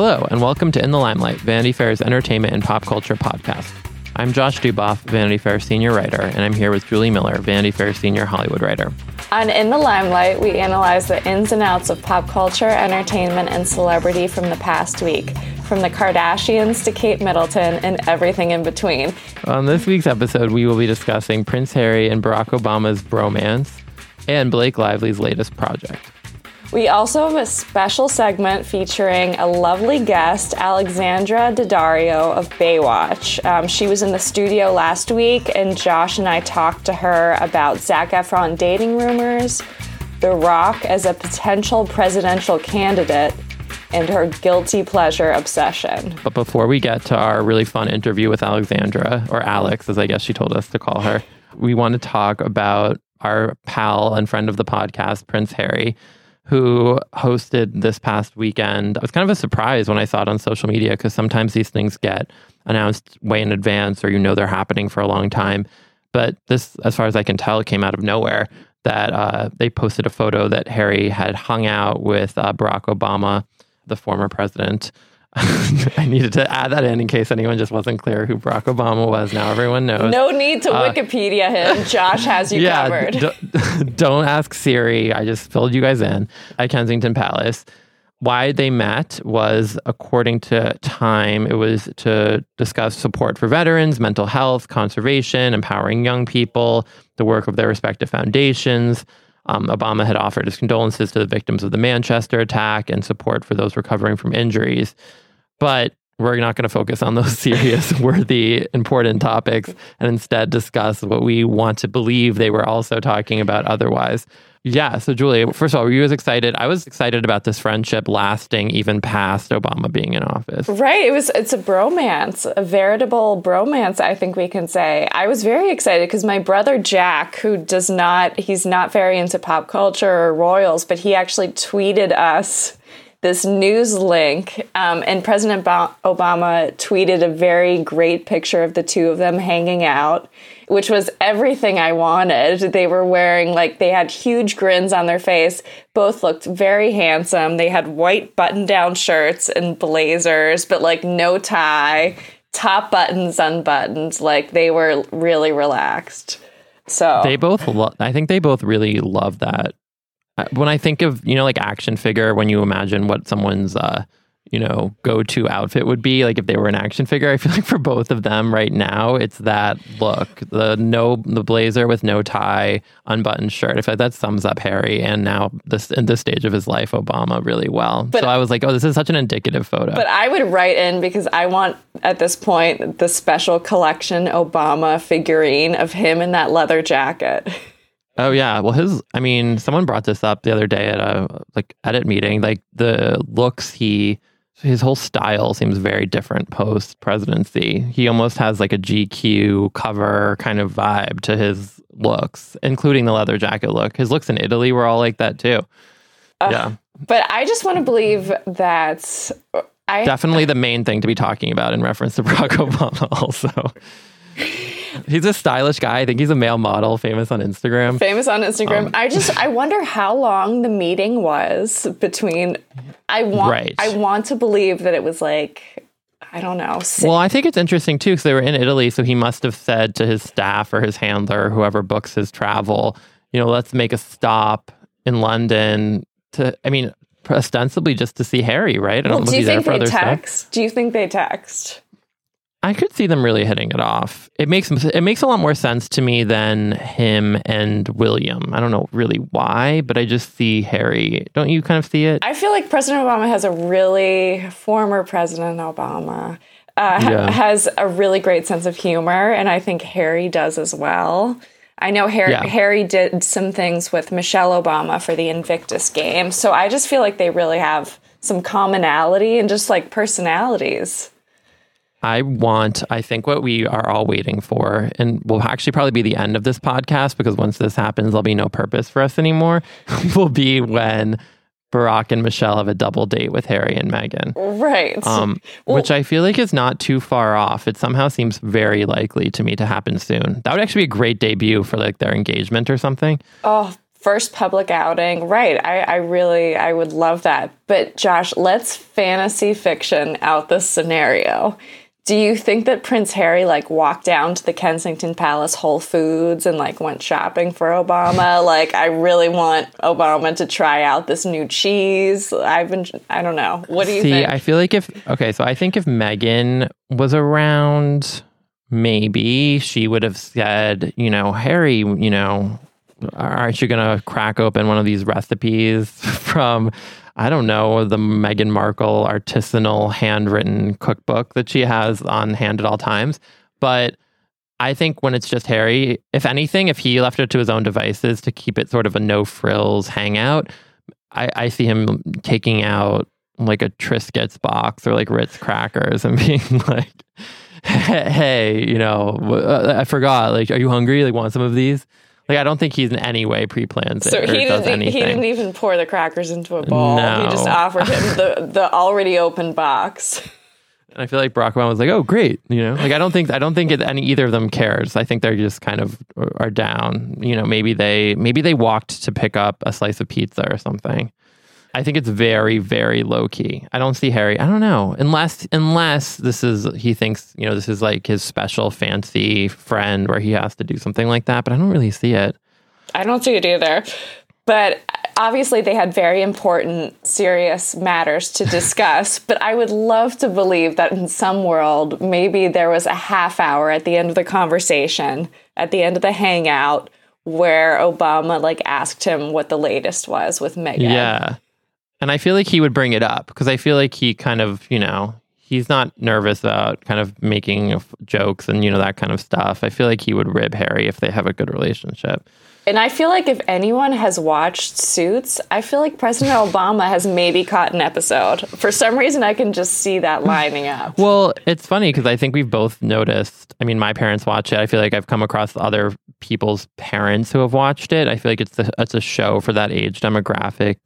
Hello, and welcome to In the Limelight, Vanity Fair's entertainment and pop culture podcast. I'm Josh Duboff, Vanity Fair senior writer, and I'm here with Julie Miller, Vanity Fair senior Hollywood writer. On In the Limelight, we analyze the ins and outs of pop culture, entertainment, and celebrity from the past week, from the Kardashians to Kate Middleton and everything in between. On this week's episode, we will be discussing Prince Harry and Barack Obama's bromance and Blake Lively's latest project. We also have a special segment featuring a lovely guest, Alexandra Daddario of Baywatch. Um, she was in the studio last week, and Josh and I talked to her about Zac Efron dating rumors, The Rock as a potential presidential candidate, and her guilty pleasure obsession. But before we get to our really fun interview with Alexandra, or Alex, as I guess she told us to call her, we want to talk about our pal and friend of the podcast, Prince Harry who hosted this past weekend. It was kind of a surprise when I saw it on social media because sometimes these things get announced way in advance or you know they're happening for a long time. But this, as far as I can tell, came out of nowhere. That uh, they posted a photo that Harry had hung out with uh, Barack Obama, the former president, I needed to add that in in case anyone just wasn't clear who Barack Obama was. Now everyone knows. No need to uh, Wikipedia him. Josh has you yeah, covered. D- don't ask Siri. I just filled you guys in at Kensington Palace. Why they met was, according to Time, it was to discuss support for veterans, mental health, conservation, empowering young people, the work of their respective foundations. Um, Obama had offered his condolences to the victims of the Manchester attack and support for those recovering from injuries. But we're not going to focus on those serious, worthy, important topics and instead discuss what we want to believe they were also talking about otherwise. Yeah. So, Julie, first of all, were you as excited? I was excited about this friendship lasting even past Obama being in office. Right. It was. It's a bromance, a veritable bromance. I think we can say. I was very excited because my brother Jack, who does not, he's not very into pop culture or royals, but he actually tweeted us this news link, um, and President Obama tweeted a very great picture of the two of them hanging out, which was everything I wanted. They were wearing, like, they had huge grins on their face. Both looked very handsome. They had white button down shirts and blazers, but like no tie, top buttons unbuttoned. Like, they were really relaxed. So they both, lo- I think they both really love that when I think of, you know, like action figure, when you imagine what someone's, uh, you know, go to outfit would be, like if they were an action figure, I feel like for both of them right now, it's that look the no, the blazer with no tie, unbuttoned shirt. I feel like that sums up Harry and now this, in this stage of his life, Obama really well. But, so I was like, oh, this is such an indicative photo. But I would write in because I want at this point the special collection Obama figurine of him in that leather jacket. Oh yeah. Well, his. I mean, someone brought this up the other day at a like edit meeting. Like the looks he, his whole style seems very different post presidency. He almost has like a GQ cover kind of vibe to his looks, including the leather jacket look. His looks in Italy were all like that too. Uh, yeah. But I just want to believe that. I definitely the main thing to be talking about in reference to Barack Obama. Also. He's a stylish guy. I think he's a male model, famous on Instagram. Famous on Instagram. Um, I just I wonder how long the meeting was between. I want right. I want to believe that it was like I don't know. Well, I think it's interesting too because they were in Italy, so he must have said to his staff or his handler, whoever books his travel, you know, let's make a stop in London to. I mean, ostensibly just to see Harry, right? I don't well, do you think they text? Stuff. Do you think they text? I could see them really hitting it off. It makes it makes a lot more sense to me than him and William. I don't know really why, but I just see Harry. Don't you kind of see it? I feel like President Obama has a really former President Obama uh, yeah. has a really great sense of humor, and I think Harry does as well. I know Harry, yeah. Harry did some things with Michelle Obama for the Invictus game, so I just feel like they really have some commonality and just like personalities. I want, I think what we are all waiting for, and will actually probably be the end of this podcast because once this happens, there'll be no purpose for us anymore, will be when Barack and Michelle have a double date with Harry and Meghan. Right. Um, well, which I feel like is not too far off. It somehow seems very likely to me to happen soon. That would actually be a great debut for like their engagement or something. Oh, first public outing. Right. I, I really, I would love that. But Josh, let's fantasy fiction out this scenario. Do you think that Prince Harry like walked down to the Kensington Palace Whole Foods and like went shopping for Obama? like I really want Obama to try out this new cheese. I've been I don't know. What do you See, think? I feel like if okay, so I think if Meghan was around maybe she would have said, you know, Harry, you know, aren't you going to crack open one of these recipes from I don't know, the Meghan Markle artisanal handwritten cookbook that she has on hand at all times. But I think when it's just Harry, if anything, if he left it to his own devices to keep it sort of a no frills hangout, I, I see him taking out like a Triscuits box or like Ritz crackers and being like, hey, you know, uh, I forgot. Like, are you hungry? Like, want some of these? Like I don't think he's in any way pre-plans it. So he didn't. He didn't even pour the crackers into a bowl. No. He just offered him the the already open box. And I feel like Barack Obama was like, "Oh, great," you know. Like I don't think I don't think any either of them cares. I think they're just kind of uh, are down. You know, maybe they maybe they walked to pick up a slice of pizza or something. I think it's very, very low key. I don't see Harry. I don't know unless unless this is he thinks you know this is like his special fancy friend where he has to do something like that. But I don't really see it. I don't see it either. But obviously, they had very important, serious matters to discuss. but I would love to believe that in some world, maybe there was a half hour at the end of the conversation, at the end of the hangout, where Obama like asked him what the latest was with Meghan. Yeah. And I feel like he would bring it up because I feel like he kind of, you know, he's not nervous about kind of making jokes and, you know, that kind of stuff. I feel like he would rib Harry if they have a good relationship. And I feel like if anyone has watched Suits, I feel like President Obama has maybe caught an episode. For some reason, I can just see that lining up. well, it's funny because I think we've both noticed. I mean, my parents watch it. I feel like I've come across other people's parents who have watched it. I feel like it's a, it's a show for that age demographic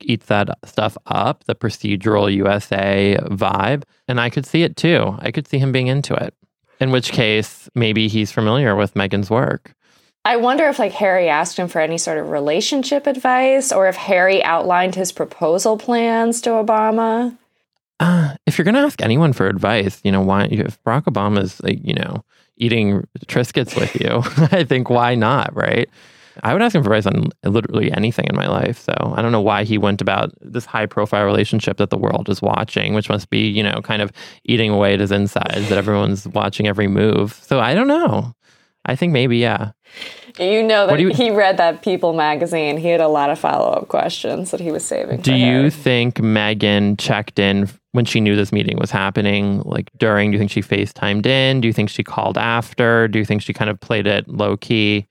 eats that stuff up, the procedural USA vibe. And I could see it too. I could see him being into it. In which case, maybe he's familiar with Meghan's work. I wonder if like Harry asked him for any sort of relationship advice or if Harry outlined his proposal plans to Obama. Uh, if you're going to ask anyone for advice, you know, why, if Barack Obama's like, you know, eating Triscuits with you, I think why not, right? I would ask him for advice on literally anything in my life. So I don't know why he went about this high profile relationship that the world is watching, which must be, you know, kind of eating away at his insides that everyone's watching every move. So I don't know. I think maybe, yeah. You know that you, he read that People magazine. He had a lot of follow up questions that he was saving. Do you think Meghan checked in when she knew this meeting was happening? Like during, do you think she FaceTimed in? Do you think she called after? Do you think she kind of played it low key?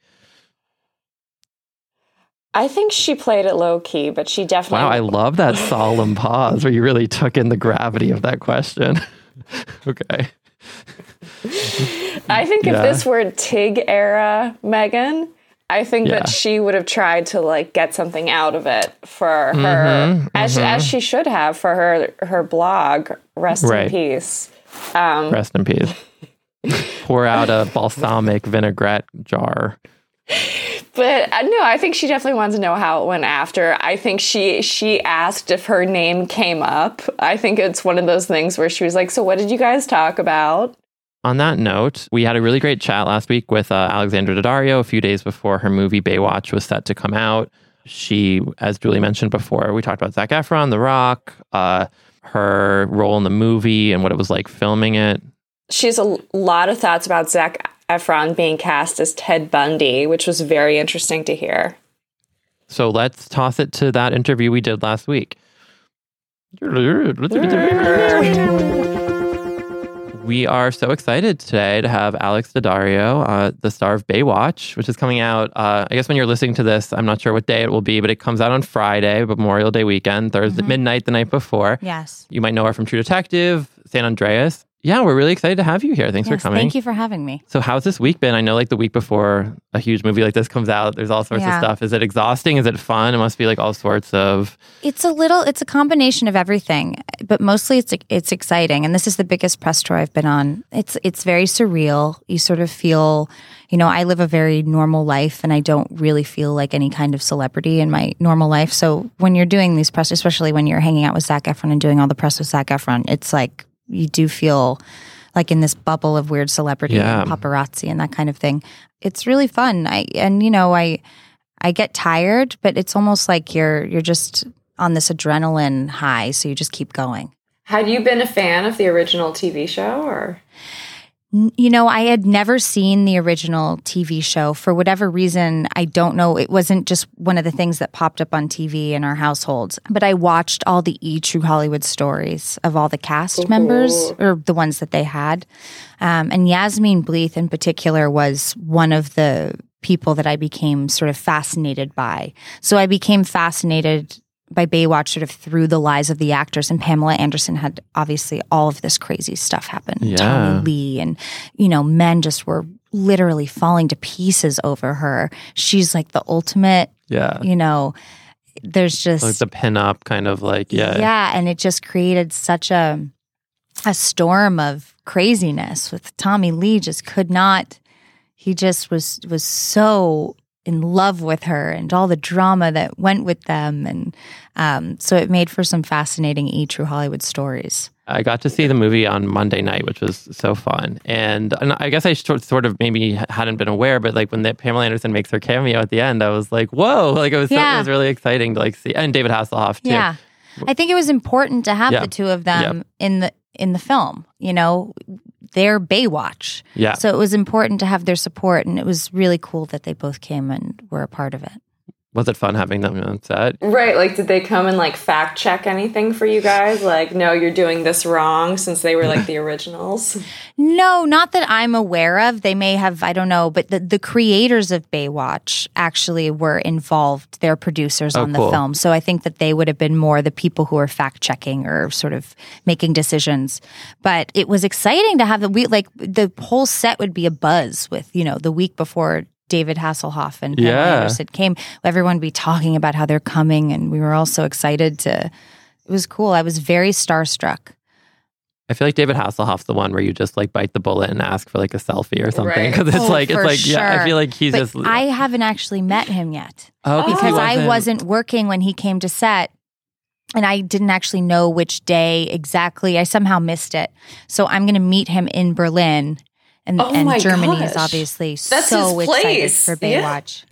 I think she played it low key, but she definitely. Wow, I love that solemn pause where you really took in the gravity of that question. okay. I think yeah. if this were Tig era Meghan, I think yeah. that she would have tried to like get something out of it for her, mm-hmm, as mm-hmm. as she should have for her her blog. Rest right. in peace. Um, Rest in peace. Pour out a balsamic vinaigrette jar but uh, no, I think she definitely wants to know how it went after. I think she she asked if her name came up. I think it's one of those things where she was like, "So what did you guys talk about?" On that note, we had a really great chat last week with uh, Alexandra Daddario a few days before her movie Baywatch was set to come out. She, as Julie mentioned before, we talked about Zac Efron, The Rock, uh, her role in the movie, and what it was like filming it. She has a lot of thoughts about Zac Efron being cast as Ted Bundy, which was very interesting to hear. So let's toss it to that interview we did last week. We are so excited today to have Alex Daddario, uh, the star of Baywatch, which is coming out. Uh, I guess when you're listening to this, I'm not sure what day it will be, but it comes out on Friday, Memorial Day weekend, Thursday Mm-hmm. midnight the night before. Yes. You might know her from True Detective, San Andreas. Yeah, we're really excited to have you here. Thanks Yes, for coming. Thank you for having me. So, how's this week been? I know, like the week before a huge movie like this comes out, there's all sorts Yeah. of stuff. Is it exhausting? Is it fun? It must be like all sorts of. It's a little. It's a combination of everything, but mostly it's it's exciting. And this is the biggest press tour I've been on. It's it's very surreal. You sort of feel, you know, I live a very normal life, and I don't really feel like any kind of celebrity in my normal life. So when you're doing these press, especially when you're hanging out with Zac Efron and doing all the press with Zac Efron, it's like you do feel like in this bubble of weird celebrity Yeah. and paparazzi and that kind of thing. It's really fun. I and you know I I get tired, but it's almost like you're you're just on this adrenaline high, so you just keep going. Had you been a fan of the original TV show or? You know, I had never seen the original TV show for whatever reason. I don't know. It wasn't just one of the things that popped up on TV in our household. but I watched all the E True Hollywood stories of all the cast members or the ones that they had. Um, and Yasmine Bleeth in particular was one of the people that I became sort of fascinated by. So I became fascinated by Baywatch sort of through the lives of the actors. And Pamela Anderson had obviously all of this crazy stuff happen. Yeah. Tommy Lee and, you know, men just were literally falling to pieces over her. She's like the ultimate, Yeah. you know, there's just Like the pin-up kind of like, yeah. yeah, and it just created such a a storm of craziness with Tommy Lee just could not he just was was so in love with her and all the drama that went with them and um, so it made for some fascinating E True Hollywood stories. I got to see the movie on Monday night, which was so fun. And, and I guess I sort sort of maybe hadn't been aware, but like when that Pamela Anderson makes her cameo at the end, I was like, whoa! Like it was, so, it was really exciting to like see, and David Hasselhoff too. Yeah. I think it was important to have Yeah. the two of them in the in the film. You know, they're Baywatch. Yeah. So it was important to have their support and it was really cool that they both came and were a part of it. Was it fun having them on set? Right, like did they come and like fact check anything for you guys? Like, no, you're doing this wrong since they were like the originals. No, not that I'm aware of. They may have, I don't know, but the, the creators of Baywatch actually were involved. They're producers Oh, on the cool. film. So I think that they would have been more the people who are fact checking or sort of making decisions. But it was exciting to have the we like the whole set would be a buzz with, you know, the week before David Hasselhoff and Pamela Yeah. Anderson came, everyone would be talking about how they're coming and we were all so excited to it was cool. I was very starstruck. I feel like David Hasselhoff's the one where you just like bite the bullet and ask for like a selfie or something Right. because it's Oh, like it's for like yeah. I feel like he's But just I haven't actually met him yet oh, he because I wasn't working when he came to set. And I didn't actually know which day exactly. I somehow missed it. So I'm going to meet him in Berlin. And, Oh and Germany is obviously That's so excited place. for Yeah. Baywatch.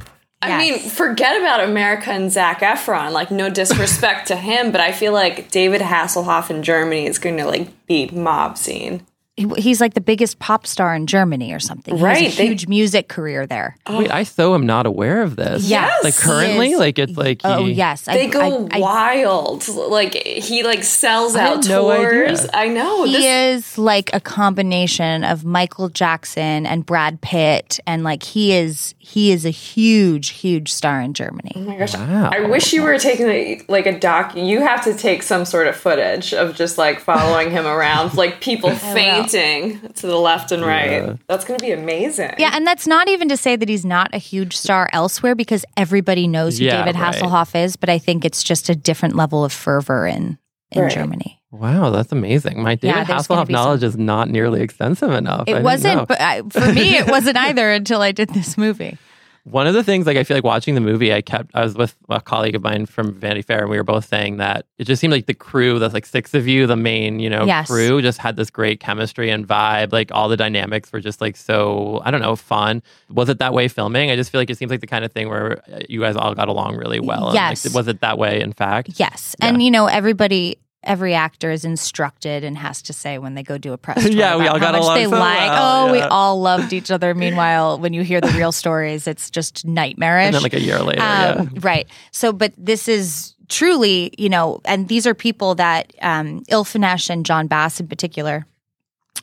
I mean, forget about America and Zac Efron. Like, no disrespect to him, but I feel like David Hasselhoff in Germany is going to like be mob scene. He- he's like the biggest pop star in Germany or something. He Right, has a they- huge music career there. Wait, I so am not aware of this. Yes. like currently, is- like it's like oh he- yes, They go I, I, wild. Like he like sells I out had no tours. I know. he this, is like a combination of Michael Jackson and Brad Pitt, and like he is he is a huge, huge star in Germany. Oh my gosh. Wow. I wish you were taking a, like a doc. You have to take some sort of footage of just like following him around, like people fainting to the left and right. Yeah. That's going to be amazing. Yeah, and that's not even to say that he's not a huge star elsewhere because everybody knows who Yeah, David right. Hasselhoff is, but I think it's just a different level of fervor in in Right. Germany. Wow, that's amazing. My David there's gonna Hasselhoff be some- knowledge is not nearly extensive enough. It didn't wasn't, but I, for me, it wasn't either until I did this movie. One of the things, like I feel like watching the movie, I kept. I was with a colleague of mine from Vanity Fair, and we were both saying that it just seemed like the crew, that's like six of you, the main, you know, Yes. crew, just had this great chemistry and vibe. Like all the dynamics were just like so, I don't know, fun. Was it that way filming? I just feel like it seems like the kind of thing where uh, you guys all got along really well. And, Yes. like, was it that way? In fact, Yes, and you know everybody. Every actor is instructed and has to say when they go do a press tour Yeah, we all got much along they like. well, oh, we all loved each other. Meanwhile, when you hear the real stories, it's just nightmarish. and then like a year later, Um, yeah. Right. So, but this is truly, you know, and these are people that um, Ilfenesh and Jon Bass in particular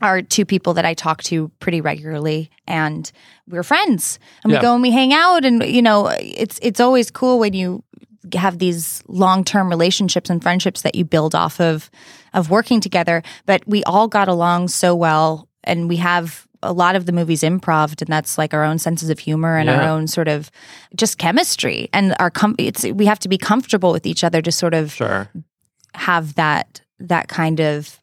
are two people that I talk to pretty regularly and we're friends and we go and we hang out and you know it's it's always cool when you have these long-term relationships and friendships that you build off of of working together but we all got along so well and we have a lot of the movies improv and that's like our own senses of humor and our own sort of just chemistry and our com- it's we have to be comfortable with each other to sort of Sure. have that that kind of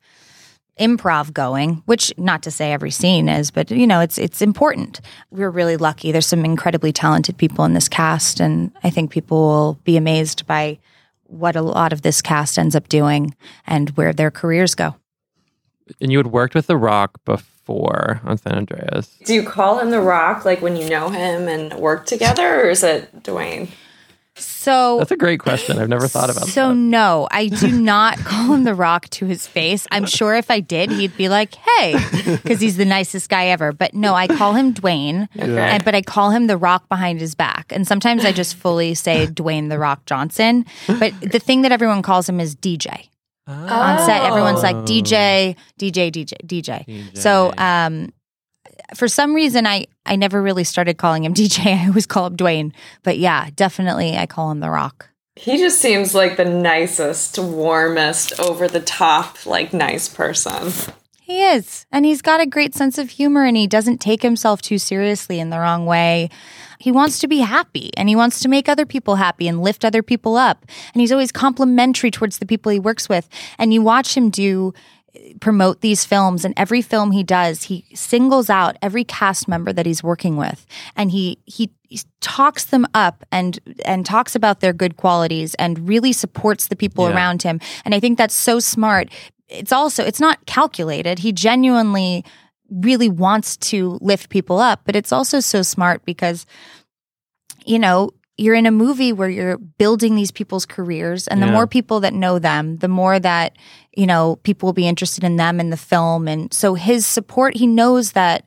improv going which not to say every scene is but you know it's it's important we're really lucky there's some incredibly talented people in this cast and i think people will be amazed by what a lot of this cast ends up doing and where their careers go And you had worked with The Rock before on San Andreas. Do you call him The Rock like when you know him and work together, or is it Dwayne? So That's a great question. I've never thought about So that. no, I do not call him the Rock to his face. I'm sure if I did, he'd be like, "Hey," because he's the nicest guy ever. But no, I call him Dwayne, and, but I call him the Rock behind his back. And sometimes I just fully say Dwayne the Rock Johnson. But the thing that everyone calls him is DJ. On set, everyone's like DJ, DJ, DJ, DJ. So um, for some reason, I I never really started calling him DJ. I always call him Dwayne. But yeah, definitely, I call him the Rock. He just seems like the nicest, warmest, over the top, like nice person. He is. And he's got a great sense of humor and he doesn't take himself too seriously in the wrong way. He wants to be happy and he wants to make other people happy and lift other people up. And he's always complimentary towards the people he works with. And you watch him do promote these films and every film he does he singles out every cast member that he's working with and he he, he talks them up and and talks about their good qualities and really supports the people Yeah. around him. And i think that's so smart. It's also it's not calculated. He genuinely really wants to lift people up but it's also so smart because you know you're in a movie where you're building these people's careers and the Yeah. more people that know them the more that you know people will be interested in them in the film. And so his support he knows that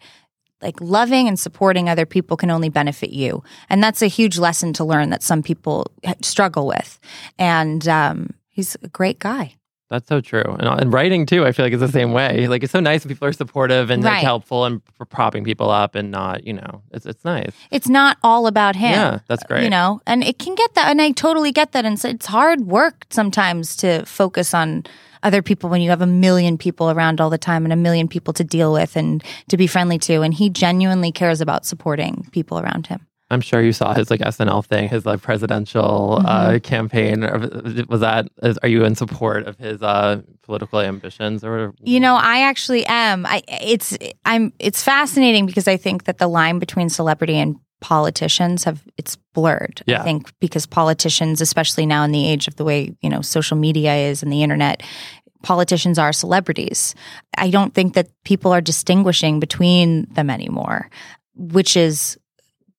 like loving and supporting other people can only benefit you. And that's a huge lesson to learn that some people struggle with. And um, he's a great guy That's so true. And, uh, and writing too, I feel like it's the same way. Like it's so nice when people are supportive and like helpful and propping people up and not, you know, it's it's nice. it's not all about him Yeah, that's great. you know and it can get that and i totally get that and so it's hard work sometimes to focus on other people when you have a million people around all the time and a million people to deal with and to be friendly to and he genuinely cares about supporting people around him I'm sure you saw his like SNL thing, his like presidential Mm-hmm. uh, campaign. Was that? Is, are you in support of his uh, political ambitions or? You know, I actually am. I it's I'm it's fascinating because I think that the line between celebrity and politicians have it's blurred. Yeah. I think because politicians, especially now in the age of the way, you know, social media is and the internet, politicians are celebrities. I don't think that people are distinguishing between them anymore, which is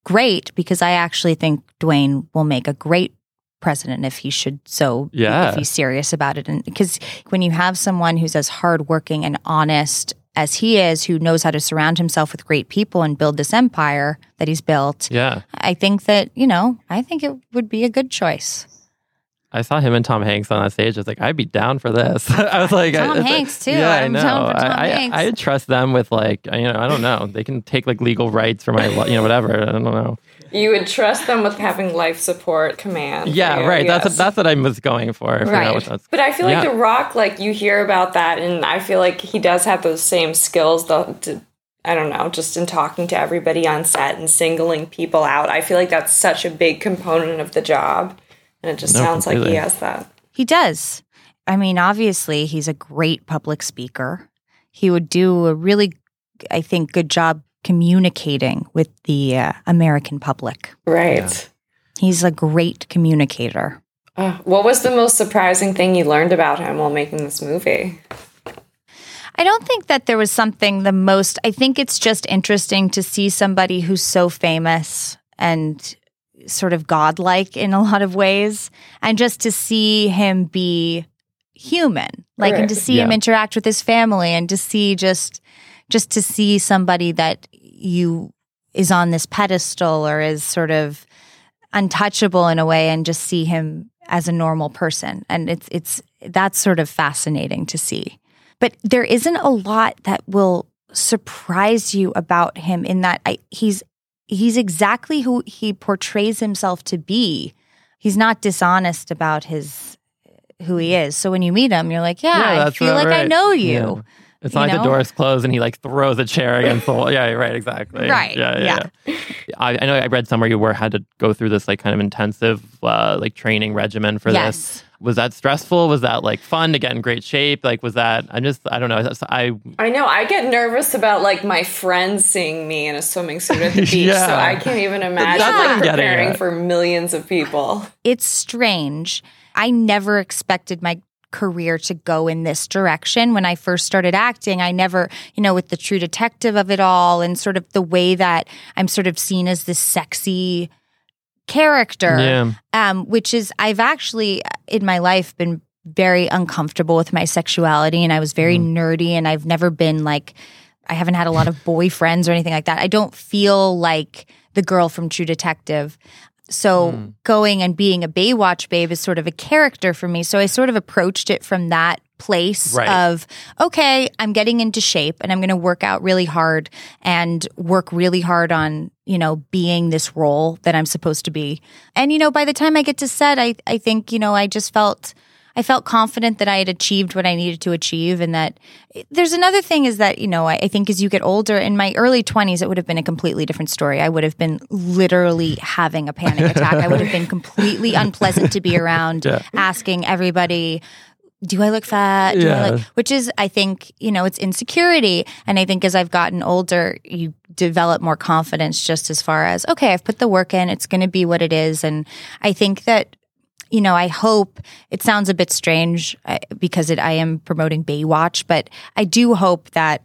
great because I actually think Dwayne will make a great president if he should so Yeah. if he's serious about it. And because when you have someone who's as hardworking and honest as he is who knows how to surround himself with great people and build this empire that he's built Yeah, i think that you know i think it would be a good choice I saw him and Tom Hanks on that stage. I was like, I'd be down for this. I was like, Tom I, it's- Hanks, too. Yeah, I I'm know. down for Tom I, Hanks. I, I trust them with like, you know, I don't know. They can take like legal rights for my, you know, whatever. I don't know. You would trust them with having life support command. Yeah, you, right. That's yes. that's what I was going for. I forgot Right. what But I feel like Yeah. The Rock, like you hear about that, and I feel like he does have those same skills. Though, to, I don't know, just in talking to everybody on set and singling people out. I feel like that's such a big component of the job, and it just No, sounds like he has that. he does i mean obviously he's a great public speaker he would do a really i think good job communicating with the uh, american public Right. he's a great communicator Uh, what was the most surprising thing you learned about him while making this movie? I don't think that there was something the most. I think it's just interesting to see somebody who's so famous and sort of godlike in a lot of ways, and just to see him be human, like, and to Right. see him interact with his family, and to see just, just to see somebody that you is on this pedestal or is sort of untouchable in a way, and just see him as a normal person, and it's it's that's sort of fascinating to see. But there isn't a lot that will surprise you about him in that I, he's he's exactly who he portrays himself to be. He's not dishonest about his who he is. So when you meet him, you're like, yeah, I feel like I right. know Yeah. you. It's You not like know? the doors close and he like throws a chair against the wall. Yeah, right, exactly. Right, Yeah, yeah. yeah. I, I know I read somewhere you were had to go through this like kind of intensive uh, like training regimen for Yes. this. Was that stressful? Was that like fun to get in great shape? Like was that I'm just I don't know. I I know. I get nervous about like my friends seeing me in a swimming suit at the beach, Yeah. so I can't even imagine That's like preparing for millions of people. it's strange. I never expected my career to go in this direction. When I first started acting, I never, you know, with the true detective of it all and sort of the way that I'm sort of seen as this sexy character, yeah. um, which is, I've actually uh, in my life been very uncomfortable with my sexuality and I was very mm. nerdy and I've never been like, I haven't had a lot of boyfriends or anything like that. I don't feel like the girl from True Detective. So mm. going and being a Baywatch babe is sort of a character for me. So I sort of approached it from that place Right. of okay, I'm getting into shape and I'm going to work out really hard and work really hard on, you know, being this role that I'm supposed to be. And you know, by the time I get to set, I I think, you know, I just felt I felt confident that I had achieved what I needed to achieve. And that there's another thing is that, you know, I, I think as you get older, in my early 20s, it would have been a completely different story. I would have been literally having a panic attack. I would have been completely unpleasant to be around, asking everybody, do I look fat? Do I Yeah. look, which is, I think, you know, it's insecurity. And I think as I've gotten older, you develop more confidence just as far as, okay, I've put the work in, it's going to be what it is. And I think that you know, I hope it sounds a bit strange because it, I am promoting Baywatch, but I do hope that,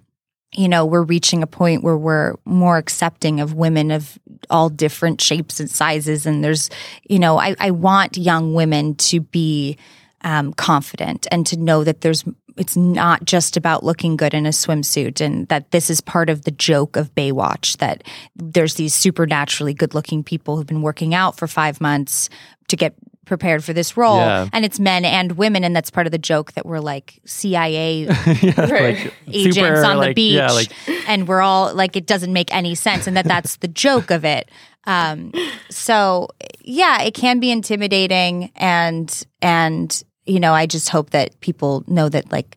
you know, we're reaching a point where we're more accepting of women of all different shapes and sizes. And there's, you know, I, I want young women to be um, confident and to know that there's, it's not just about looking good in a swimsuit and that this is part of the joke of Baywatch that there's these supernaturally good looking people who've been working out for five months to get prepared for this role Yeah. and it's men and women and that's part of the joke that we're like CIA Right. agents Super, on the like, beach yeah, like- and we're all like it doesn't make any sense and that that's the joke of it um so yeah it can be intimidating and and you know i just hope that people know that like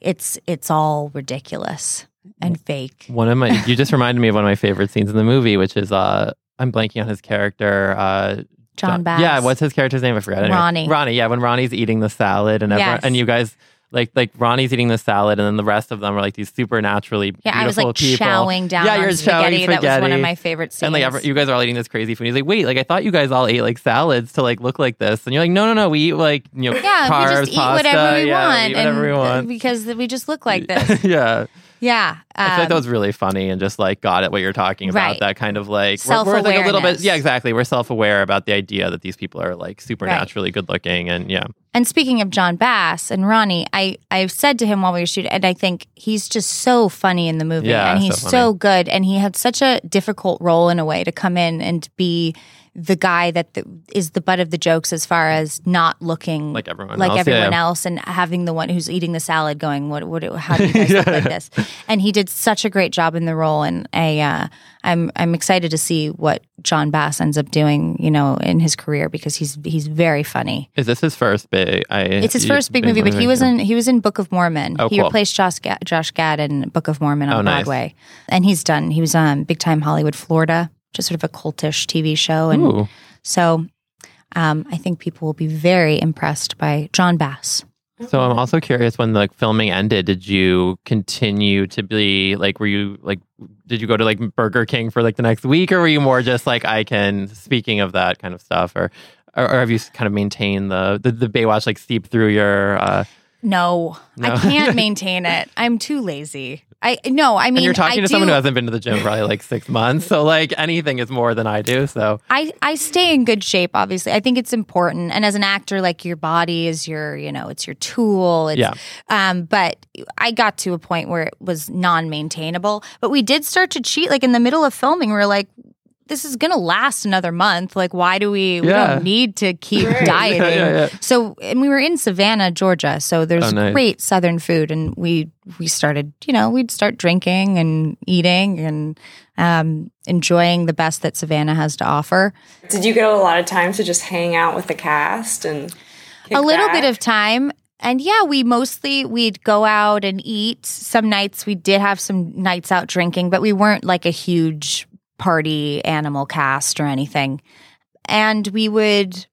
it's it's all ridiculous and fake One of my you just reminded me of one of my favorite scenes in the movie, which is uh I'm blanking on his character. Uh Jon Bass. Yeah, what's his character's name? I forgot. Anyway, Ronnie. Ronnie, yeah, when Ronnie's eating the salad and everyone, Yes. and you guys like like Ronnie's eating the salad and then the rest of them are like these supernaturally yeah i was beautiful like people. chowing down yeah, you're spaghetti. chowing that was one of my favorite scenes And like every, you guys are all eating this crazy food. He's like, wait, like I thought you guys all ate like salads to like look like this, and you're like, no, no, no, we eat like you know yeah carbs, we just eat pasta, whatever we yeah, want we eat whatever and, we want. because we just look like this yeah, yeah I feel like that um, was really funny and just like got at what you're talking about. Right. That kind of like we're, we're like a little bit yeah, exactly. We're self aware about the idea that these people are like supernaturally good looking and yeah. And speaking of Jon Bass and Ronnie, I I said to him while we were shooting, and I think he's just so funny in the movie, Yeah, and he's funny. so good, and he had such a difficult role in a way to come in and be the guy that the, is the butt of the jokes as far as not looking Like everyone like else, everyone yeah. else, and having the one who's eating the salad going, what what how do you guys look like this? And he did such a great job in the role, and I uh, I'm I'm excited to see what Jon Bass ends up doing, you know, in his career because he's he's very funny. Is this his first big? I, It's his first big movie, but he was in he was in Book of Mormon. Oh, he cool. replaced Josh Gad, Josh Gad in Book of Mormon on Oh, nice. Broadway, and he's done. He was on Big Time Hollywood, Florida, just sort of a cultish TV show, and Ooh. so um, I think people will be very impressed by Jon Bass. So I'm also curious when the filming ended, did you continue to be like were you like did you go to like Burger King for like the next week or were you more just like I can speaking of that kind of stuff or or, or have you kind of maintained the, the the Baywatch like seep through your uh No, No. I can't maintain it. I'm too lazy. I no, I mean and you're talking I to someone who hasn't been to the gym probably like six months. So like anything is more than I do. So I, I stay in good shape, obviously. I think it's important. And as an actor, like your body is your, you know, it's your tool. It's, Yeah. Um, but I got to a point where it was non maintainable. But we did start to cheat. Like in the middle of filming, we're like, this is gonna last another month. Like, why do we? We Yeah. don't need to keep Right. dieting. Yeah, yeah, yeah. So, and we were in Savannah, Georgia. So there's Oh, nice. great Southern food, and we we started. You know, we'd start drinking and eating and um, enjoying the best that Savannah has to offer. Did you get a lot of time to just hang out with the cast and a little back? bit of time and yeah we mostly we'd go out and eat some nights we did have some nights out drinking but we weren't like a huge party animal cast or anything. And we would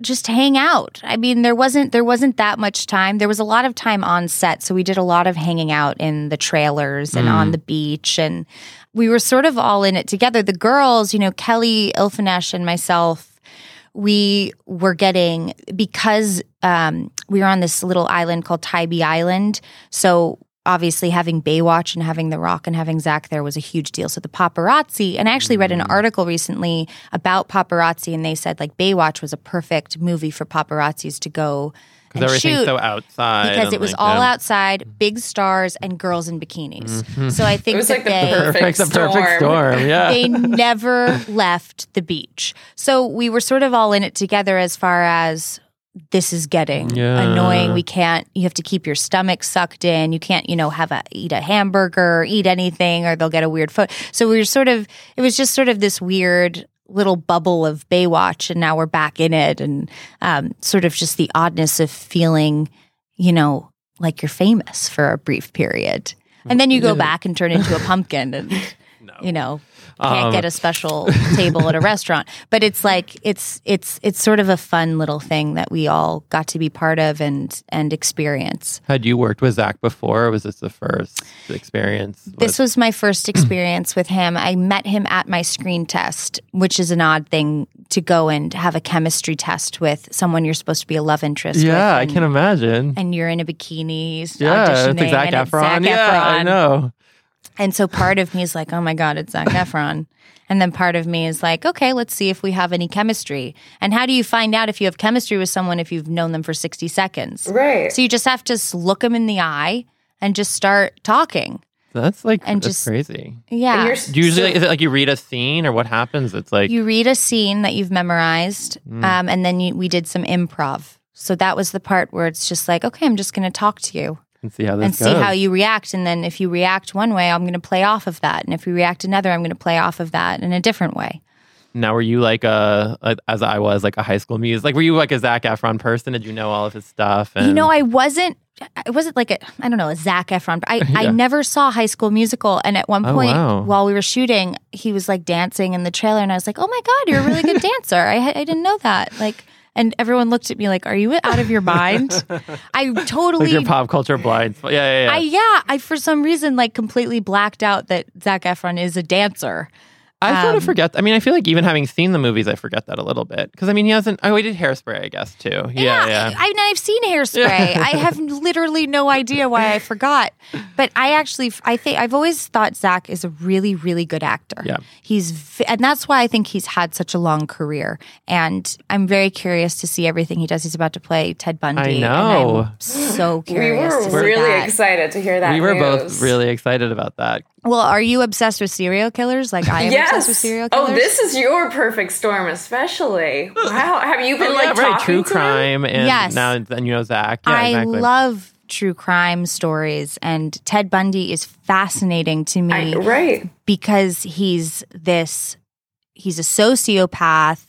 just hang out. I mean there wasn't there wasn't that much time. There was a lot of time on set so we did a lot of hanging out in the trailers and on the beach and we were sort of all in it together. The girls you know kelly Ilfenesh and myself we were getting because um, we were on this little island called Tybee Island. So obviously having Baywatch and having The Rock and having Zac there was a huge deal. So the paparazzi, and I actually read an mm. article recently about paparazzi, and they said like Baywatch was a perfect movie for paparazzis to go and Because everything's shoot so outside. because it was like, all yeah. outside, big stars, and girls in bikinis. Mm-hmm. So I think It was that like the they perfect Perfect, the perfect storm. storm. Yeah. they never left the beach. So we were sort of all in it together as far as this is getting Yeah. annoying. We can't you have to keep your stomach sucked in. You can't, you know, have a eat a hamburger, or eat anything or they'll get a weird foot. So we were sort of it was just sort of this weird little bubble of Baywatch and now we're back in it and um, sort of just the oddness of feeling, you know, like you're famous for a brief period. And then you go back and turn into a pumpkin and you know can't Um, get a special table at a restaurant but it's like it's it's it's sort of a fun little thing that we all got to be part of and and experience Had you worked with Zac before, or was this the first experience? this was my first experience with him i met him at my screen test which is an odd thing to go and have a chemistry test with someone you're supposed to be a love interest with yeah, I can imagine. and you're in a bikini Yeah, it's like Zac and Efron. Zac Yeah, I know. And so part of me is like, oh my God, it's Zac Efron. And then part of me is like, okay, let's see if we have any chemistry. And how do you find out if you have chemistry with someone if you've known them for 60 seconds? Right. So you just have to s- look them in the eye and just start talking. That's like And that's just- crazy. Yeah. And you're Do Usually, so- is it like you read a scene, or what happens? It's like you read a scene that you've memorized, Mm. um, and then you, we did some improv. So that was the part where it's just like, okay, I'm just going to talk to you. And see how this and see how you react. And then if you react one way, I'm going to play off of that. And if you react another, I'm going to play off of that in a different way. Now, were you like a, a- as I was like a high school muse? Like, were you like a Zac Efron person? Did you know all of his stuff? And, You know, I wasn't. I wasn't like a. I don't know a Zac Efron. But I I never saw High School Musical. And at one oh, point, wow. while we were shooting, he was like dancing in the trailer, and I was like, "Oh my god, you're a really good dancer! I I didn't know that." Like, and everyone looked at me like, "Are you out of your mind?" I totally. like your pop culture blind. Yeah, yeah, yeah. I yeah, I for some reason like completely blacked out that Zac Efron is a dancer. I sort Um, of forget. I mean, I feel like even having seen the movies, I forget that a little bit because I mean, he hasn't. Oh, he did Hairspray, I guess, too. Yeah, yeah. I, I've seen hairspray. I have literally no idea why I forgot. But I actually, I think I've always thought Zac is a really, really good actor. Yeah. he's, and that's why I think he's had such a long career. And I'm very curious to see everything he does. He's about to play Ted Bundy. I and know. I'm so curious. we curious. were to see really that. excited to hear that. we were news. both really excited about that. Well, are you obsessed with serial killers? Like I am Yes. obsessed with serial oh, killers. Oh, this is your perfect storm, especially. Wow. Have you been Oh, like yeah, talking right. True to him? crime, and Yes. now and you know Zac. Yeah, I exactly. love true crime stories, and Ted Bundy is fascinating to me. I, right. because he's this he's a sociopath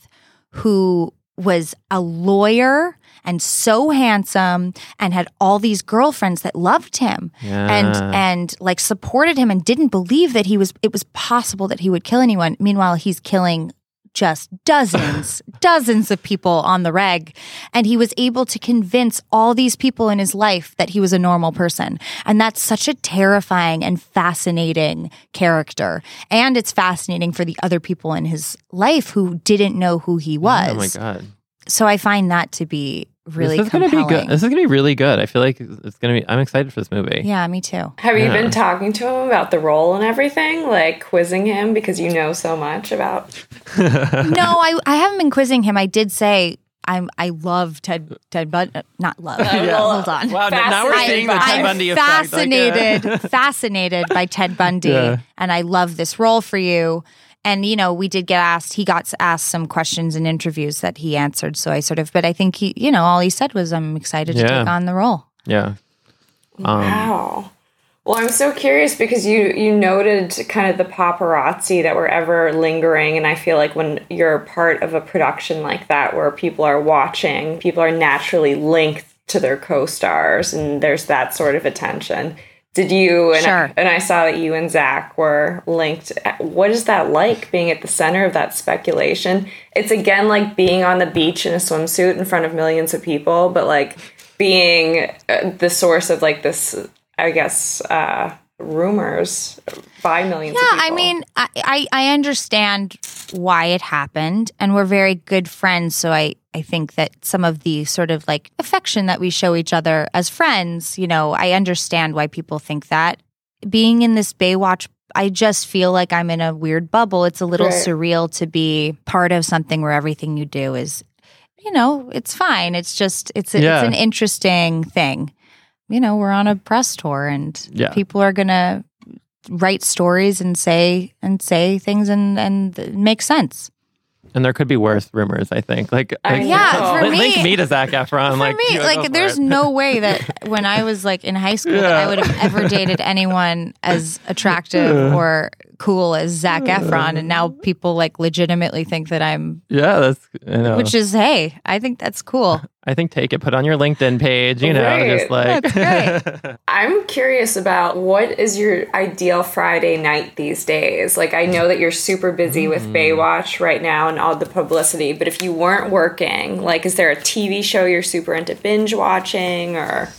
who was a lawyer and so handsome and had all these girlfriends that loved him and and like supported him and didn't believe that he was it was possible that he would kill anyone. Meanwhile he's killing just dozens dozens of people on the reg. And he was able to convince all these people in his life that he was a normal person. And that's such a terrifying and fascinating character. And it's fascinating for the other people in his life who didn't know who he was Oh my god. so i find that to be really this is gonna be good. This is gonna be really good. I feel like it's gonna be. I'm excited for this movie. yeah me too Have you Yeah. been talking to him about the role and everything? Like quizzing him because you know so much about. no, I I haven't been quizzing him. I did say I'm I love Ted Ted Bundy. Not love. Hold on. Wow. Now, now we're Fascinated seeing the Ted I'm Bundy effect. like, uh, fascinated, fascinated by Ted Bundy, Yeah. and I love this role for you. And you know, we did get asked. He got asked some questions in interviews that he answered. So I sort of, but I think he, you know, all he said was, "I'm excited to take on the role." Yeah. Um, Wow. Well, I'm so curious because you you noted kind of the paparazzi that were ever lingering, and I feel like when you're part of a production like that where people are watching, people are naturally linked to their co-stars, and there's that sort of attention. Did you and, Sure. and I saw that you and Zac were linked. What is that like being at the center of that speculation? It's again like being on the beach in a swimsuit in front of millions of people, but like being uh, the source of like this, I guess, uh, rumors by millions. Yeah, of people. I mean, I, I I understand why it happened, and we're very good friends. So I I think that some of the sort of like affection that we show each other as friends, you know, I understand why people think that. Being in this Baywatch, I just feel like I'm in a weird bubble. It's a little Right. surreal to be part of something where everything you do is, you know, it's fine. It's just it's a, Yeah. it's an interesting thing. You know, we're on a press tour, and Yeah. people are gonna write stories and say and say things and and it makes sense. And there could be worse rumors, I think. Like, I like Yeah, for link, me- link me to Zac Efron. For like, me, like there's no way that when I was like in high school that I would have ever dated anyone as attractive or cool as Zac hmm. Efron, and now people like legitimately think that I'm, Yeah, that's, I know. which is hey, I think that's cool. I think take it, put on your LinkedIn page, you know, Right. just like. That's I'm curious about what is your ideal Friday night these days? Like, I know that you're super busy with hmm. Baywatch right now and all the publicity, but if you weren't working, like, is there a TV show you're super into binge watching or?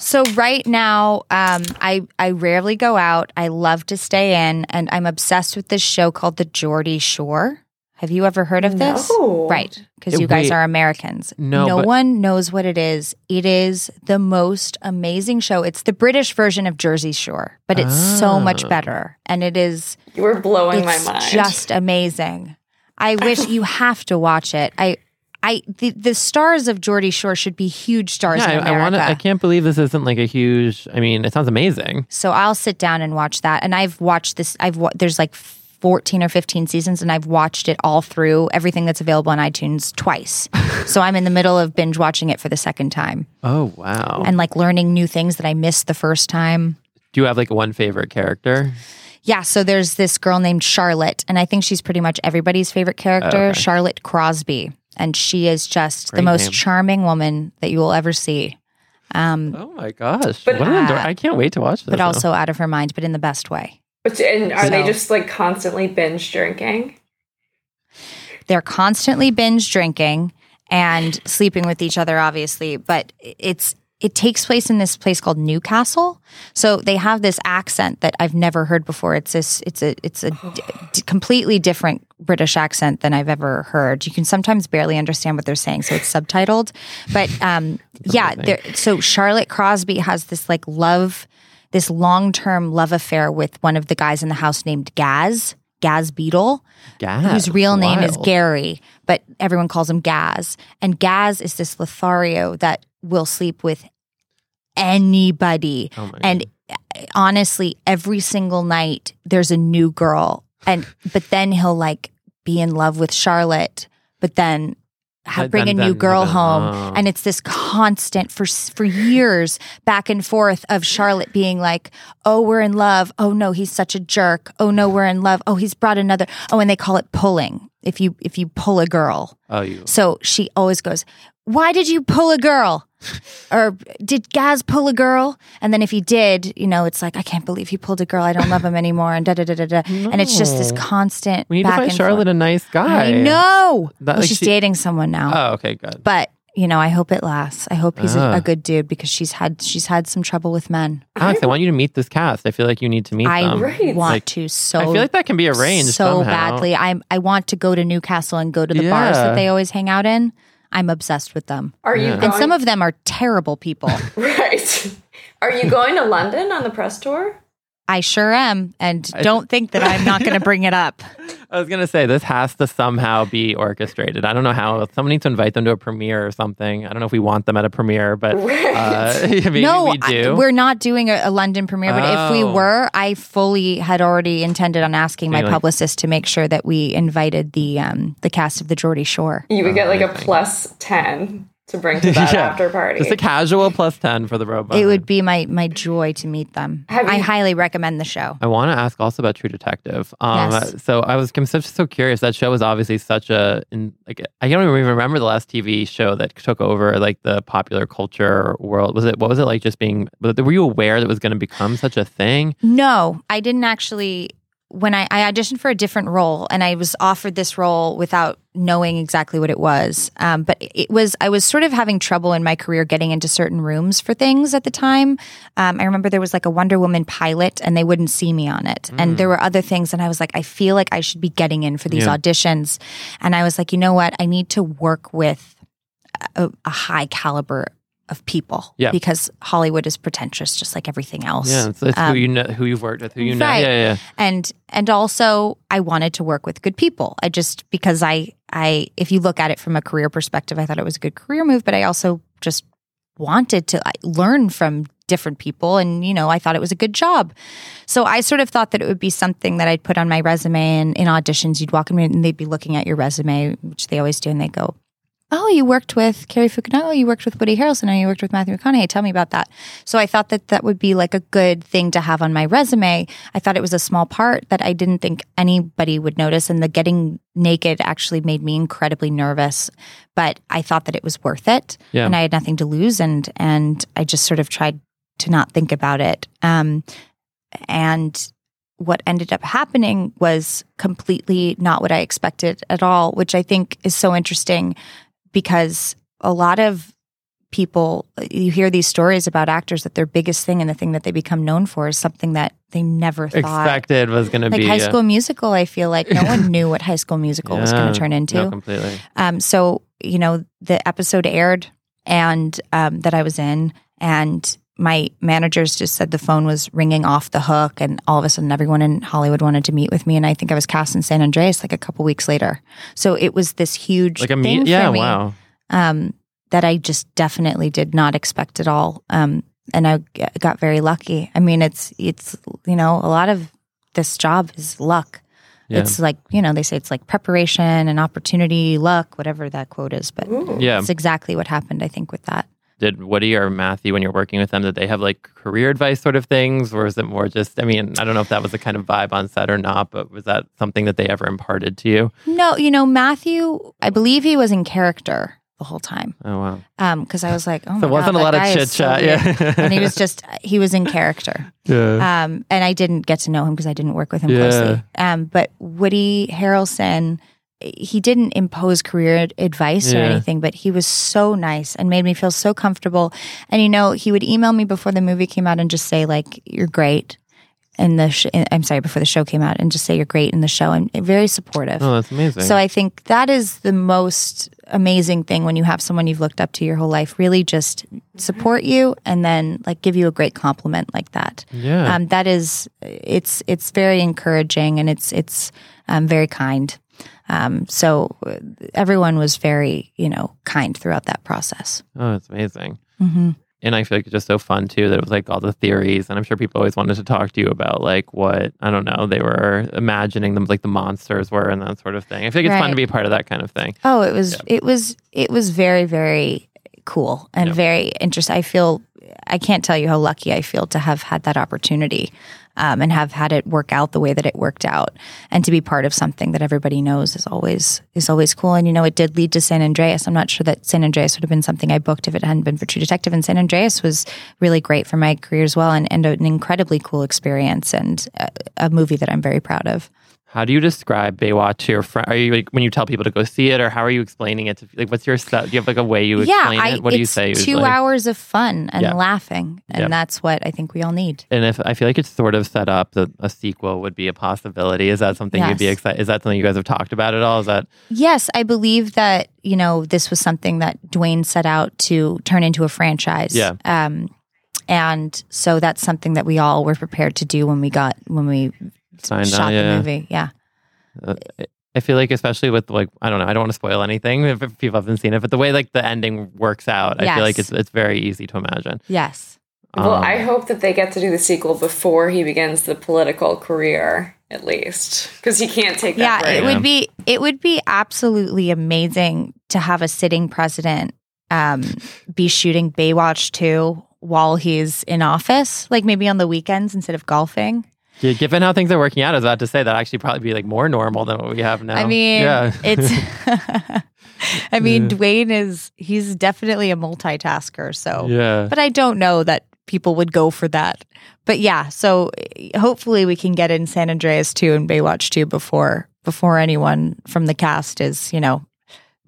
So right now, um, I I rarely go out. I love to stay in, and I'm obsessed with this show called The Geordie Shore. Have you ever heard of this? No. Right, because you guys wait. are Americans. No, no but- one knows what it is. It is the most amazing show. It's the British version of Jersey Shore, but it's so much Ah. better, and it is You were blowing it's my mind. just amazing. I wish you have to watch it. I. I the, the stars of Geordie Shore should be huge stars Yeah, I. I want. I can't believe this isn't like a huge. I mean, it sounds amazing. So I'll sit down and watch that. And I've watched this. I've there's like 14 or 15 seasons, and I've watched it all through everything that's available on iTunes twice. so I'm in the middle of binge watching it for the second time Oh wow! and like learning new things that I missed the first time. Do you have like one favorite character? Yeah, so there's this girl named Charlotte, and I think she's pretty much everybody's favorite character, Oh, okay. Charlotte Crosby. And she is just the most name. charming woman that you will ever see. Um, Oh my gosh! But- what Uh, I can't wait to watch this. but now. also out of her mind, but in the best way. But, and are they just like constantly binge drinking? they're constantly binge drinking and sleeping with each other obviously but it's it takes place in this place called Newcastle. So they have this accent that I've never heard before. It's this it's a it's a d- completely different British accent than I've ever heard. You can sometimes barely understand what they're saying, so it's subtitled. But um yeah, so Charlotte Crosby has this like love this long-term love affair with one of the guys in the house named Gaz, Gaz Beadle Gaz, whose real name is. Gary, but everyone calls him Gaz. And Gaz is this Lothario that will sleep with anybody. Oh and uh, honestly, every single night there's a new girl. And but then he'll like be in love with Charlotte, but then ha- But bring a new girl have home oh. and it's this constant for for years back and forth of Charlotte being like oh we're in love oh no he's such a jerk oh no we're in love oh he's brought another oh and they call it pulling if you if you pull a girl Oh, you. so she always goes why did you pull a girl or did Gaz pull a girl? And then if he did, you know, it's like I can't believe he pulled a girl. I don't love him anymore. And da da da da da. And it's just this constant. We need to find Charlotte forth. a nice guy. I know. That- well, like, she's she- dating someone now, Oh, okay, good. but you know, I hope it lasts. I hope he's a, Ah. a good dude because she's had she's had some trouble with men. Alex, I want you to meet this cast. I feel like you need to meet I them. Right. want Like, to so. I feel like that can be arranged so somehow. badly. I'm. I want to go to Newcastle and go to the bars that they always hang out in. I'm obsessed with them. Are you Yeah. going? And some of them are terrible people. right. Are you going to London on the press tour? I sure am. And don't think that I'm not going to bring it up. I was gonna say this has to somehow be orchestrated. I don't know how. Someone needs to invite them to a premiere or something. I don't know if we want them at a premiere, but uh, maybe no, we do. I- we're not doing a, a London premiere. But if we Oh. were, I fully had already intended on asking my like- publicist to make sure that we invited the um, the cast of the Geordie Shore. You would get like a plus 10 to bring to that Yeah. after party. Just a casual plus ten for the robot. It would be my my joy to meet them. Have I highly recommend the show. I want to ask also about True Detective. Um, Yes. So I was I'm so, so curious. That show was obviously such a in, like I don't even remember the last TV show that took over like the popular culture world. Was it what was it like? Just being were you aware that it was going to become such a thing? No, I didn't actually. When I, I auditioned for a different role, and I was offered this role without knowing exactly what it was. Um, but it was I was sort of having trouble in my career getting into certain rooms for things at the time. Um, I remember there was like a Wonder Woman pilot, and they wouldn't see me on it. And there were other things, and I was like, I feel like I should be getting in for these Yeah. auditions. And I was like, you know what? I need to work with a, a high caliber of people Yeah. because Hollywood is pretentious, just like everything else. Yeah, it's Um, who you know, who you've worked with, who you know. right. Yeah, yeah. and and also I wanted to work with good people. I just because I I if you look at it from a career perspective, I thought it was a good career move, but I also just wanted to learn from different people and you know I thought it was a good job. So I sort of thought that it would be something that I'd put on my resume and in auditions you'd walk in and they'd be looking at your resume, which they always do and they go, "Oh, you worked with Cary Fukunaga, you worked with Woody Harrelson, and you worked with Matthew McConaughey. Tell me about that." So I thought that that would be like a good thing to have on my resume. I thought it was a small part that I didn't think anybody would notice, and the getting naked actually made me incredibly nervous. But I thought that it was worth it, Yeah. and I had nothing to lose, and and I just sort of tried to not think about it. Um, and what ended up happening was completely not what I expected at all, which I think is so interesting because a lot of people you hear these stories about actors that their biggest thing and the thing that they become known for is something that they never thought Expected was going to like be high school musical i feel like no one knew what high school musical was going to turn into No, completely. um, so you know, the episode aired and um, that I was in, and my managers just said the phone was ringing off the hook, and all of a sudden, everyone in Hollywood wanted to meet with me, and I think I was cast in San Andreas like a couple weeks later. So it was this huge Like a thing meet. Yeah, for me, wow. um, that I just definitely did not expect at all. Um, and i got very lucky. I mean, it's it's you know a lot of this job is luck. Yeah. It's like, you know, they say it's like preparation and opportunity, luck, whatever that quote is. But Yeah. it's exactly what happened, I think, with that. Did Woody or Matthew, when you're working with them, did they have like career advice sort of things, or is it more just? I mean, I don't know if that was the kind of vibe on set or not, but was that something that they ever imparted to you? No, you know, Matthew, I believe he was in character the whole time. Oh wow. Because I was like, oh my So it wasn't God, a lot of chit is so chat. yeah. and he was just, he was in character. yeah. Um, and I didn't get to know him because I didn't work with him Yeah. closely. Um, but Woody Harrelson, he didn't impose career ad- advice or anything, but he was so nice and made me feel so comfortable. And you know, he would email me before the movie came out and just say like, "You're great." And the sh- I'm sorry, before the show came out, and just say you're great in the show, and very supportive. oh, that's amazing. So I think that is the most amazing thing when you have someone you've looked up to your whole life really just support you and then like give you a great compliment like that. yeah. Um, that is it's it's very encouraging and it's it's um, very kind. Um, so uh, everyone was very you know kind throughout that process. oh, it's amazing. hmm And I feel like it's just so fun too that it was like all the theories, and I'm sure people always wanted to talk to you about like what I don't know they were imagining them like the monsters were and that sort of thing. I feel like it's fun to be a part of that kind of thing. Oh, it was it was it was very very cool and Yeah. very interesting. I feel I can't tell you how lucky I feel to have had that opportunity um, and have had it work out the way that it worked out, and to be part of something that everybody knows is always is always cool. And you know, it did lead to San Andreas. I'm not sure that San Andreas would have been something I booked if it hadn't been for True Detective. And San Andreas was really great for my career as well, and, and an incredibly cool experience and a, a movie that I'm very proud of. How do you describe Baywatch to your friend? Are you like when you tell people to go see it, or how are you explaining it? To like, what's your set? Do you have like a way you explain it? What do you it's say? Two usually? hours of fun and Yeah. laughing, and Yep. that's what I think we all need. And if I feel like it's sort of set up that a sequel would be a possibility, is that something you'd be excited? Is that something you guys have talked about at all? Is that Yes, I believe that you know this was something that Dwayne set out to turn into a franchise. Yeah. Um, and so that's something that we all were prepared to do when we got when we Signed shot on, the yeah. movie. Yeah. I feel like, especially with like, I don't know, I don't want to spoil anything if if people haven't seen it, but the way like the ending works out, I feel like it's it's very easy to imagine. Yes. Well, Um, I hope that they get to do the sequel before he begins the political career, at least, because he can't take that yeah, break. it would be it would be absolutely amazing to have a sitting president um, be shooting Baywatch 2 while he's in office, like maybe on the weekends instead of golfing. Yeah, given how things are working out, I was about to say that actually probably be like more normal than what we have now. I mean, yeah, it's I mean, Dwayne is he's definitely a multitasker, so yeah. but I don't know that people would go for that. But yeah, so hopefully we can get in San Andreas 2 and Baywatch 2 before before anyone from the cast is, you know,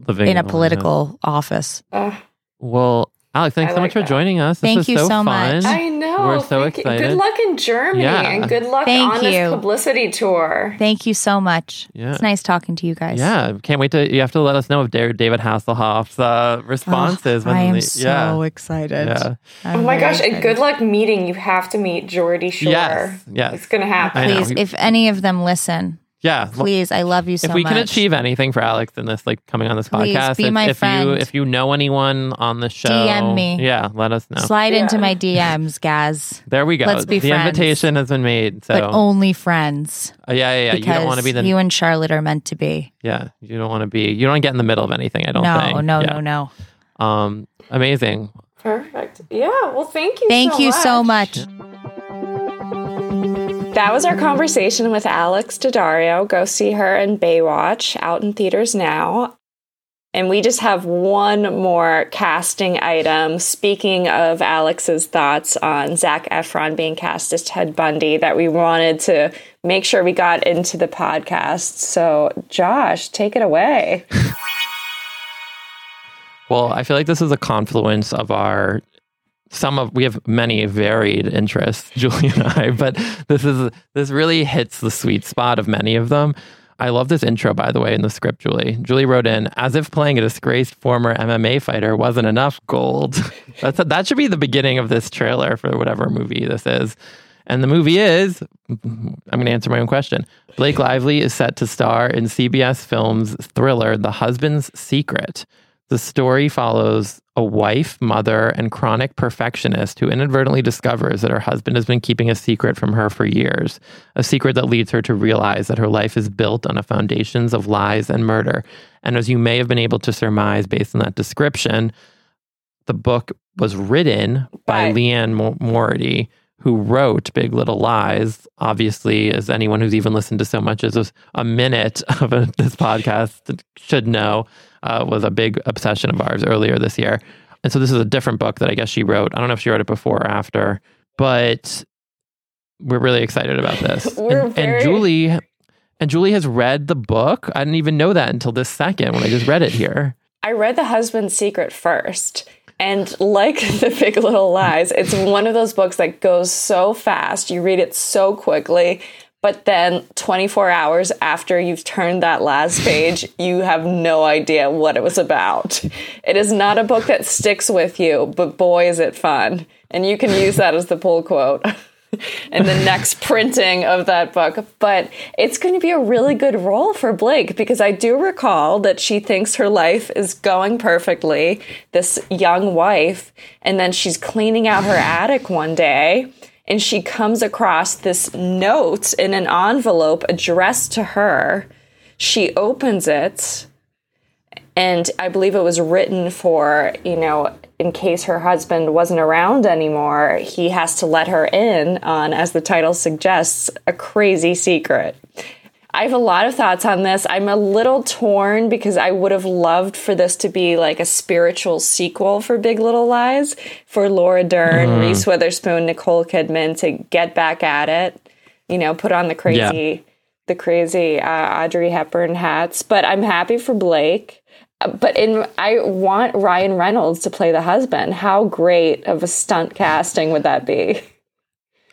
Living in a political office. Ugh, Well, Alex, thanks I so like much for joining us. This Thank was you so, so fun. much. I know. We're so Thank you. excited. Good luck in Germany Yeah. and good luck Thank on you. this publicity tour. Thank you so much. Yeah. It's nice talking to you guys. Yeah, can't wait to. You have to let us know if David Hasselhoff's uh, response Oh, is. When I am the- so yeah, excited. yeah. I'm Oh my very gosh! And good luck meeting. You have to meet Geordie Shore. Yes, yes. It's gonna happen. Please, if any of them listen, Yeah, please, I love you so much. if we much. can achieve anything for Alex in this, like coming on this Please, podcast, be if, my if you if you know anyone on the show, DM me. Yeah, let us know. Slide into my DMs, Gaz. there we go. Let's be the friends. invitation has been made. So But only friends. Uh, yeah, yeah, yeah. You Because don't want to be the you and Charlotte are meant to be. yeah. You don't want to be. You don't want to get in the middle of anything. I don't no, think. no, Yeah. no, no. Um, amazing. Perfect. Yeah. Well, thank you. Thank so you much. so much. That was our conversation with Alex Daddario. Go see her in Baywatch, out in theaters now. And we just have one more casting item. Speaking of Alex's thoughts on Zac Efron being cast as Ted Bundy, that we wanted to make sure we got into the podcast. So, Josh, take it away. Well, I feel like this is a confluence of our some of we have many varied interests, Julie and I, but this is this really hits the sweet spot of many of them. I love this intro, by the way, in the script, Julie. Julie wrote in, as if playing a disgraced former MMA fighter wasn't enough gold. That's that should be the beginning of this trailer for whatever movie this is. And the movie is, I'm going to answer my own question. Blake Lively is set to star in CBS Films thriller The Husband's Secret. The story follows a wife, mother, and chronic perfectionist who inadvertently discovers that her husband has been keeping a secret from her for years, a secret that leads her to realize that her life is built on a foundations of lies and murder. And as you may have been able to surmise based on that description, the book was written by By- Liane Mo- Mority, who wrote Big Little Lies. Obviously, as anyone who's even listened to so much as a- a minute of a, this podcast should know, uh, was a big obsession of ours earlier this year. And so this is a different book that I guess she wrote. I don't know if she wrote it before or after, but we're really excited about this. And, very- and Julie and Julie has read the book. I didn't even know that until this second when I just read it here. I read The Husband's Secret first. And like The Big Little Lies, it's one of those books that goes so fast. You read it so quickly. But then 24 hours after you've turned that last page, you have no idea what it was about. It is not a book that sticks with you, but boy, is it fun. And you can use that as the pull quote. in the next printing of that book. But it's going to be a really good role for Blake because I do recall that she thinks her life is going perfectly, this young wife, and then she's cleaning out her attic one day. And she comes across this note in an envelope addressed to her. She opens it, and I believe it was written for, you know, in case her husband wasn't around anymore, he has to let her in on, as the title suggests, a crazy secret. I have a lot of thoughts on this. I'm a little torn because I would have loved for this to be like a spiritual sequel for Big Little Lies for Laura Dern, Reese Witherspoon, Nicole Kidman to get back at it. You know, put on the crazy, the crazy uh, Audrey Hepburn hats. But I'm happy for Blake. Uh, But in, I want Ryan Reynolds to play the husband. How great of a stunt casting would that be?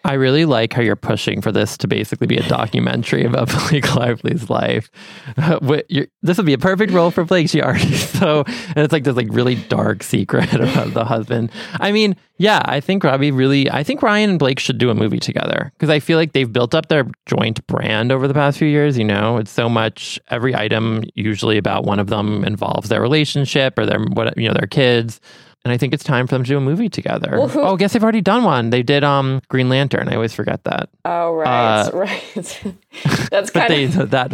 I really like how you're pushing for this to basically be a documentary about Blake Lively's life. this would be a perfect role for Blake. Already so, and it's like this like really dark secret about the husband. I mean, yeah, I think Robbie really. I think Ryan and Blake should do a movie together because I feel like they've built up their joint brand over the past few years. You know, it's so much. Every item usually about one of them involves their relationship or their what you know their kids and I think it's time for them to do a movie together. Well, who, oh, I guess they've already done one. They did um Green Lantern. I always forget that. Oh right, uh, right. That's kind they, of that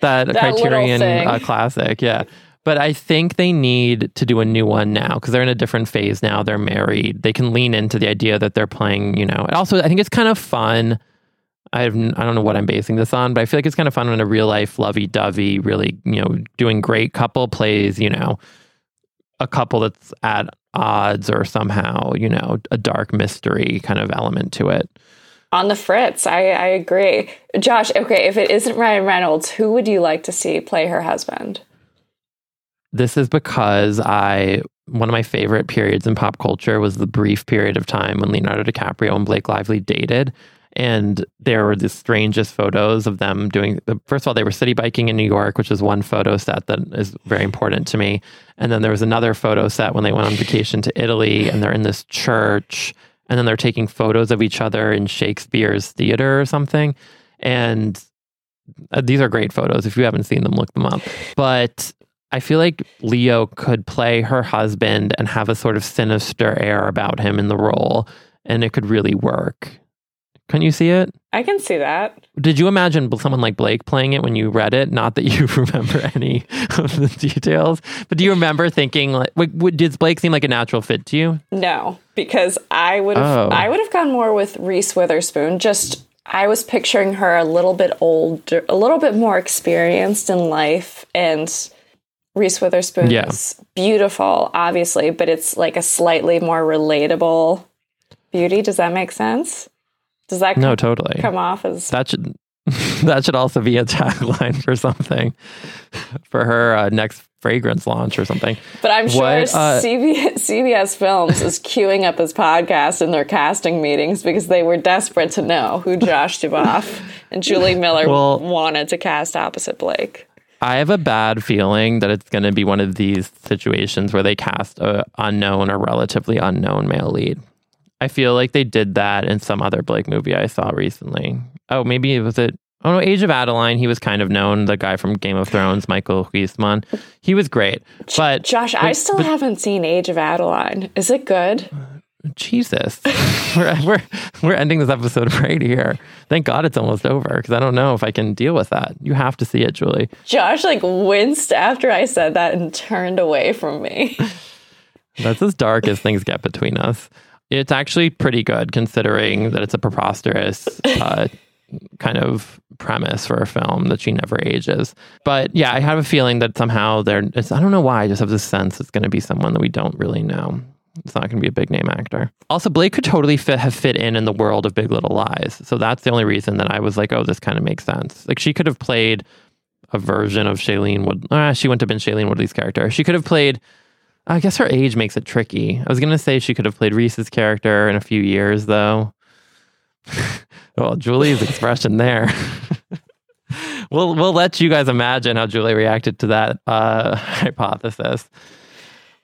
that, that Criterion uh, classic. Yeah. But I think they need to do a new one now because they're in a different phase now. They're married. They can lean into the idea that they're playing, you know. And also, I think it's kind of fun. I I don't know what I'm basing this on, but I feel like it's kind of fun when a real life lovey dovey, really, you know, doing great couple plays, you know, a couple that's at odds or somehow, you know, a dark mystery kind of element to it. On the Fritz, I, I agree. Josh, okay, if it isn't Ryan Reynolds, who would you like to see play her husband? This is because I one of my favorite periods in pop culture was the brief period of time when Leonardo DiCaprio and Blake Lively dated. And there were the strangest photos of them doing. First of all, they were city biking in New York, which is one photo set that is very important to me. And then there was another photo set when they went on vacation to Italy, and they're in this church, and then they're taking photos of each other in Shakespeare's theater or something. And uh, these are great photos. If you haven't seen them, look them up. But I feel like Leo could play her husband and have a sort of sinister air about him in the role, and it could really work. Can you see it? I can see that. Did you imagine someone like Blake playing it when you read it? Not that you remember any of the details, but do you remember thinking like, would, did Blake seem like a natural fit to you? No, because I would have, oh. I would have gone more with Reese Witherspoon. Just I was picturing her a little bit older, a little bit more experienced in life, and Reese Witherspoon yeah. is beautiful, obviously, but it's like a slightly more relatable beauty. Does that make sense? Does that no totally come off as that should that should also be a tagline for something for her uh, next fragrance launch or something. But I'm sure what, uh, CBS, CBS Films is queuing up this podcast in their casting meetings because they were desperate to know who Josh Duboff and Julie Miller well, wanted to cast opposite Blake. I have a bad feeling that it's going to be one of these situations where they cast a unknown or relatively unknown male lead. I feel like they did that in some other Blake movie I saw recently. Oh, maybe it was it. Oh no, Age of Adaline. He was kind of known. The guy from Game of Thrones, Michael Huisman. He was great. But Josh, I still but, haven't seen Age of Adaline. Is it good? Jesus, we're, we're we're ending this episode right here. Thank God it's almost over because I don't know if I can deal with that. You have to see it, Julie. Josh like winced after I said that and turned away from me. That's as dark as things get between us. It's actually pretty good considering that it's a preposterous uh, kind of premise for a film that she never ages. But yeah, I have a feeling that somehow there. It's I don't know why. I just have this sense it's going to be someone that we don't really know. It's not going to be a big name actor. Also, Blake could totally fit have fit in in the world of Big Little Lies. So that's the only reason that I was like, oh, this kind of makes sense. Like she could have played a version of Shailene Wood. Ah, she wouldn't have been Shailene Woodley's character. She could have played I guess her age makes it tricky. I was going to say she could have played Reese's character in a few years, though. well, Julie's expression there. we'll we'll let you guys imagine how Julie reacted to that uh, hypothesis.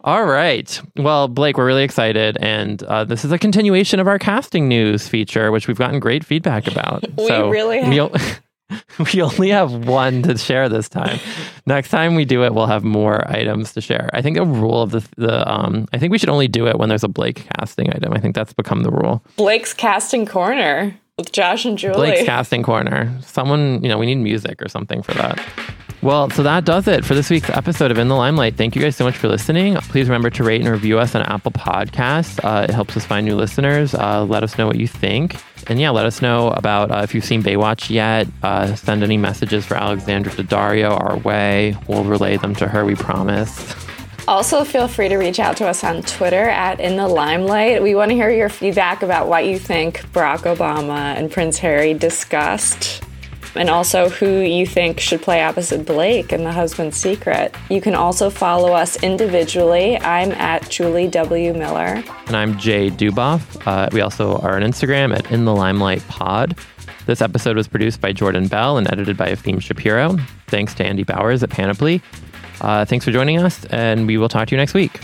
All right. Well, Blake, we're really excited, and uh, this is a continuation of our casting news feature, which we've gotten great feedback about. we so really have. we only have one to share this time. Next time we do it, we'll have more items to share. I think a rule of the the um, I think we should only do it when there's a Blake casting item. I think that's become the rule. Blake's casting corner with Josh and Julie. Blake's casting corner. Someone, you know, we need music or something for that. Well, so that does it for this week's episode of In the Limelight. Thank you guys so much for listening. Please remember to rate and review us on Apple Podcasts. Uh, it helps us find new listeners. Uh, let us know what you think. And yeah, let us know about uh, if you've seen Baywatch yet. Uh, send any messages for Alexandra Daddario our way. We'll relay them to her, we promise. Also, feel free to reach out to us on Twitter at In the Limelight. We want to hear your feedback about what you think Barack Obama and Prince Harry discussed and also who you think should play opposite Blake in The Husband's Secret. You can also follow us individually. I'm at Julie W. Miller. And I'm Jay Duboff. Uh, we also are on Instagram at In the Limelight Pod. This episode was produced by Jordan Bell and edited by Efim Shapiro. Thanks to Andy Bowers at Panoply. Uh, thanks for joining us, and we will talk to you next week.